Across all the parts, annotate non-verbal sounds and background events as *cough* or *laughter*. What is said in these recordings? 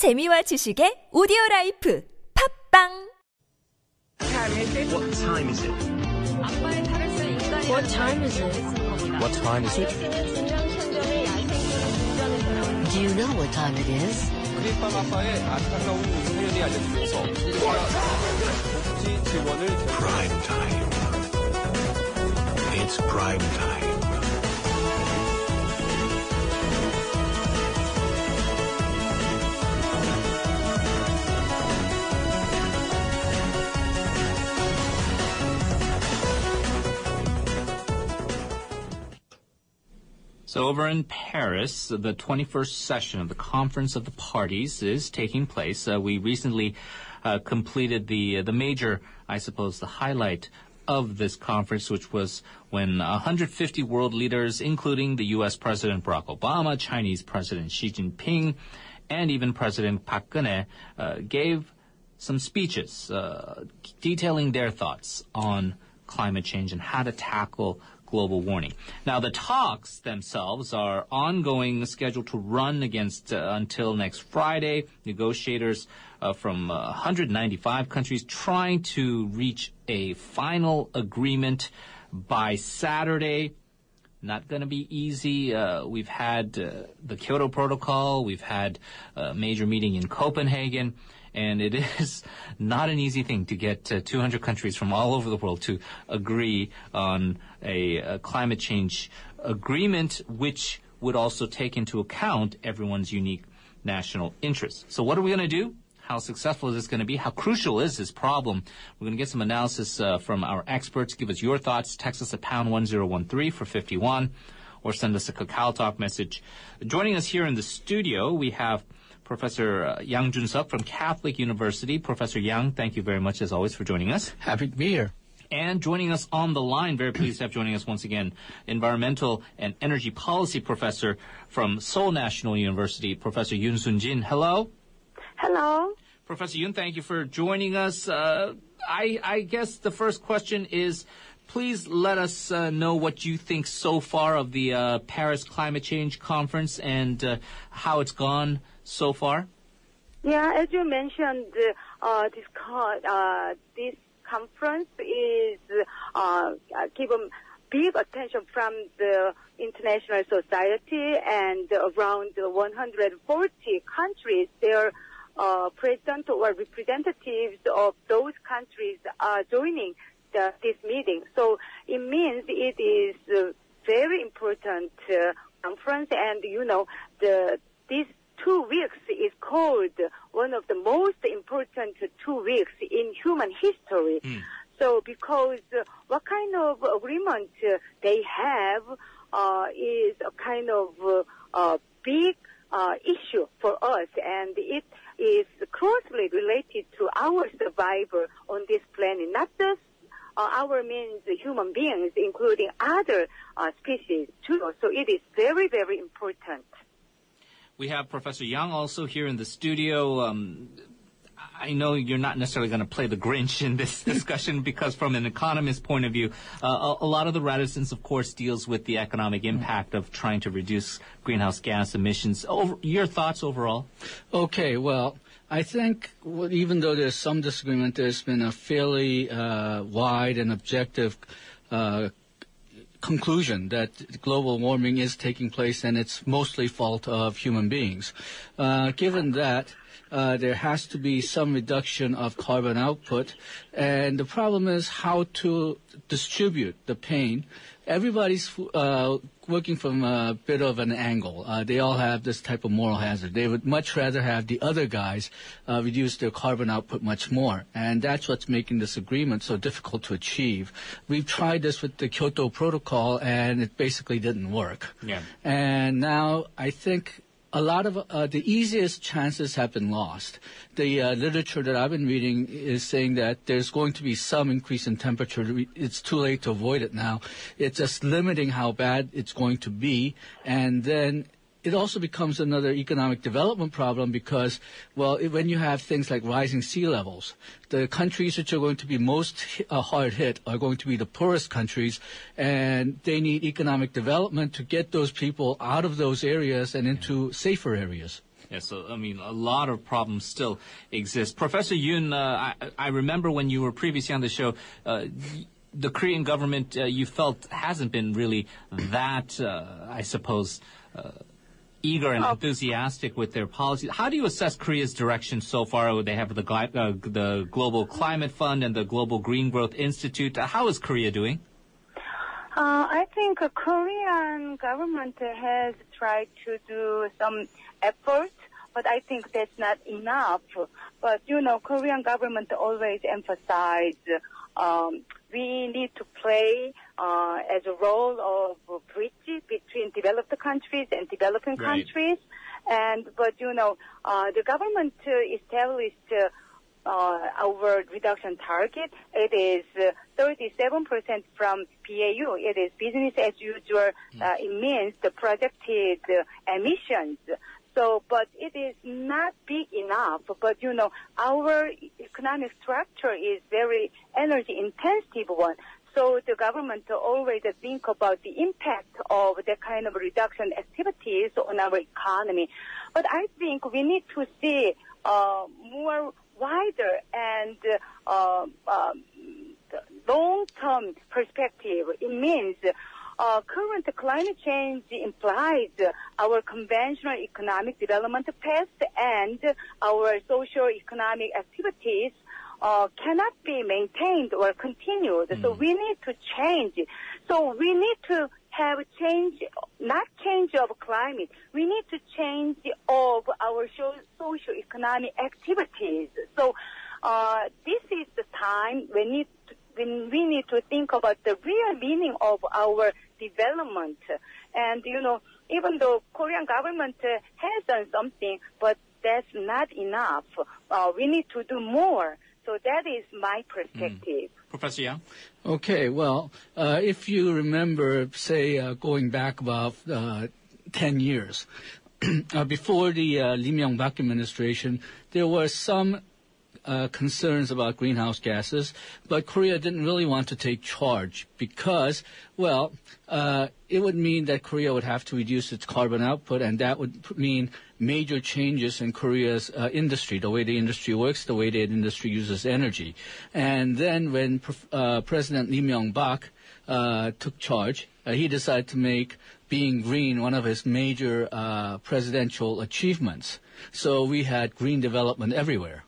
재미와 지식의 오디오 라이프 팝빵 What time is it? What time is it? What time is it? Do you know what time it is? 크림빵 아빠의 안타까운 사연이 알려지면서 복지 지원을 Prime time. It's prime time. So over in Paris, the 21st session of the Conference of the Parties is taking place. Uh, we recently uh, completed the the major, I suppose, the highlight of this conference, which was when 150 world leaders, including the U.S. President Barack Obama, Chinese President Xi Jinping, and even President Park Geun-hye, uh, gave some speeches uh, detailing their thoughts on climate change and how to tackle global warming. Now, the talks themselves are ongoing, scheduled to run against uh, until next Friday. Negotiators uh, from uh, 195 countries trying to reach a final agreement by Saturday. Not going to be easy. Uh, we've had uh, the Kyoto Protocol. We've had a major meeting in Copenhagen. And it *laughs* is not an easy thing to get uh, 200 countries from all over the world to agree on a, a climate change agreement, which would also take into account everyone's unique national interests. So what are we going to do? How successful is this going to be? How crucial is this problem? We're going to get some analysis uh, from our experts. Give us your thoughts. Text us at pound 1013 for 51 or send us a Kakao Talk message. Joining us here in the studio, we have Professor uh, Yang Jun-suk from Catholic University. Professor Yang, thank you very much as always for joining us. Happy to be here. And joining us on the line, very pleased to have joining us once again, Environmental and Energy Policy Professor from Seoul National University, Professor Yoon Sun Jin. Hello. Hello. Professor Yoon, thank you for joining us. Uh, I, I guess the first question is, please let us uh, know what you think so far of the uh, Paris Climate Change Conference and uh, how it's gone so far. Yeah, as you mentioned, uh, this uh, this conference is uh, given big attention from the international society and around 140 countries. Their uh, president or representatives of those countries are joining the, this meeting. So it means it is a very important uh, conference, and you know the these two weeks is called one of the most important two weeks in human history. So because uh, what kind of agreement uh, they have uh, is a kind of uh, uh, big uh, issue for us, and it is closely related to our survival on this planet, not just uh, our means human beings, including other uh, species too. So it is very, very important. We have Professor Yang also here in the studio. Um, I know you're not necessarily going to play the Grinch in this *laughs* discussion because, from an economist's point of view, uh, a, a lot of the reticence, of course, deals with the economic impact of trying to reduce greenhouse gas emissions. Over, your thoughts overall? Okay, well, I think well, even though there's some disagreement, there's been a fairly uh, wide and objective uh, conclusion that global warming is taking place and it's mostly fault of human beings. Uh, given that, uh, there has to be some reduction of carbon output, and the problem is how to distribute the pain. Everybody's uh, working from a bit of an angle. Uh, they all have this type of moral hazard. They would much rather have the other guys uh, reduce their carbon output much more, and that's what's making this agreement so difficult to achieve. We've tried this with the Kyoto Protocol, and it basically didn't work. Yeah. And now I think a lot of uh, the easiest chances have been lost. The uh, literature that I've been reading is saying that there's going to be some increase in temperature. It's too late to avoid it now. It's just limiting how bad it's going to be, and then it also becomes another economic development problem because, well, it, when you have things like rising sea levels, the countries which are going to be most uh, hard hit are going to be the poorest countries, and they need economic development to get those people out of those areas and into safer areas. Yeah, so I mean, a lot of problems still exist. Professor Yoon, uh, I, I remember when you were previously on the show. Uh, the Korean government, uh, you felt, hasn't been really that, uh, I suppose, uh, eager and enthusiastic with their policies. How do you assess Korea's direction so far? They have the, uh, the Global Climate Fund and the Global Green Growth Institute. How is Korea doing? Uh, I think uh, Korean government has tried to do some effort, but I think that's not enough. But you know, Korean government always emphasize um, we need to play uh, as a role of bridge between developed countries and developing Right. countries. And but you know, uh, the government uh, established. Uh, uh, our reduction target. It is uh, 37% from BAU. It is business as usual. Uh, it means the projected uh, emissions. So, but it is not big enough. But you know, our economic structure is very energy intensive one. So the government always think about the impact of that kind of reduction activities on our economy. But I think we need to see uh, more wider and uh, um, long-term perspective. It means uh, current climate change implies our conventional economic development path and our social economic activities uh, cannot be maintained or continued. So we need to change. So we need to have change, not change of climate. We need to change of our so- socio-economic activities. So uh, this is the time we need to, when we need to think about the real meaning of our development. And you know, even though Korean government uh, has done something, but that's not enough. Uh, we need to do more. So that is my perspective. Professor Yang? Okay, well, uh, if you remember, say, uh, going back about uh, 10 years, *clears throat* uh, before the uh, Lee Myung-bak administration, there were some uh, concerns about greenhouse gases, but Korea didn't really want to take charge because, well, uh, it would mean that Korea would have to reduce its carbon output, and that would mean major changes in Korea's uh, industry, the way the industry works, the way the industry uses energy. And then when uh, President Lee Myung-bak uh, took charge, uh, he decided to make being green one of his major presidential achievements. So we had green development everywhere.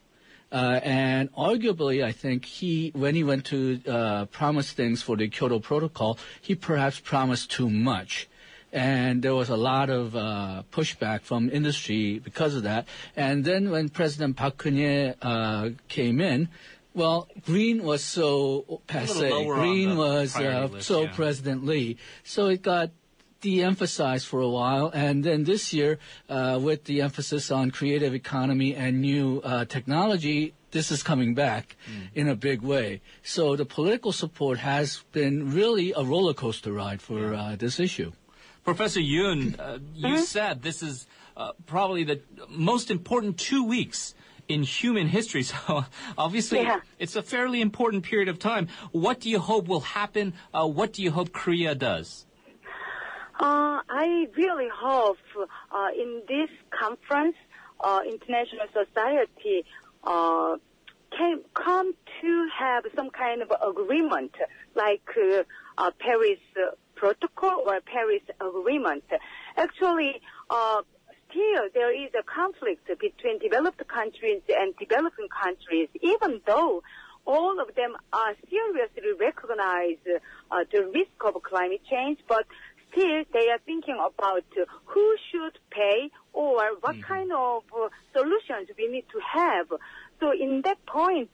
Uh, and arguably, I think he, when he went to uh, promise things for the Kyoto Protocol, he perhaps promised too much. And there was a lot of uh, pushback from industry because of that. And then when President Park Geun-hye uh, came in, well, green was so passe. Green was uh, list, so yeah. President Lee. So it got de-emphasized for a while, and then this year, uh, with the emphasis on creative economy and new uh, technology, this is coming back in a big way. So the political support has been really a roller coaster ride for uh, this issue. Professor Yoon, uh, you said this is uh, probably the most important two weeks in human history. *laughs* So obviously, Yeah. it's a fairly important period of time. What do you hope will happen? Uh, what do you hope Korea does? Uh, I really hope uh, in this conference, uh, international society uh, can come to have some kind of agreement, like uh, Paris Protocol or Paris Agreement. Actually, uh, still there is a conflict between developed countries and developing countries, even though all of them are seriously recognize uh, the risk of climate change, but still they are thinking about who should pay or what kind of uh, solutions we need to have. So in that point,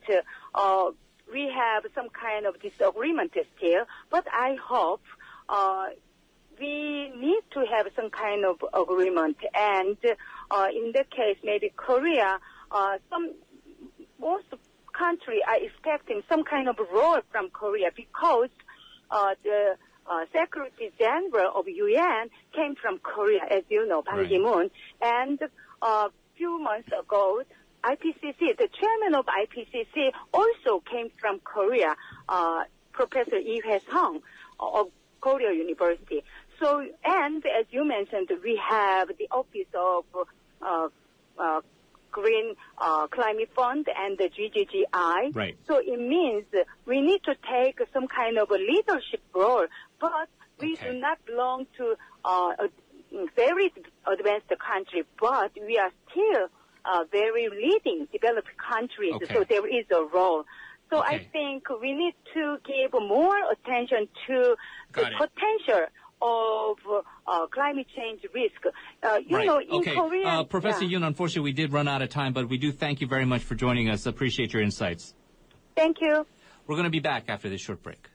uh, we have some kind of disagreement still, but I hope uh, we need to have some kind of agreement. And uh, in that case, maybe Korea, uh, some most country are expecting some kind of role from Korea because uh, the uh, Secretary General of UN came from Korea, as you know, Ban Right. Ki-moon. And a uh, few months ago, IPCC, the chairman of IPCC, also came from Korea, uh, Professor Lee Hoe-sung of Korea University. So, and as you mentioned, we have the Office of uh, Climate Fund and the GGGI. Right. So it means we need to take some kind of a leadership role, but we Okay. do not belong to uh, a very advanced country, but we are still uh, very leading developed countries. Okay. So there is a role. So I think we need to give more attention to the it. potential of uh, climate change risk. Uh, you right. know, in okay. Korea, uh, Professor yeah. Yoon, unfortunately, we did run out of time, but we do thank you very much for joining us. Appreciate your insights. Thank you. We're going to be back after this short break.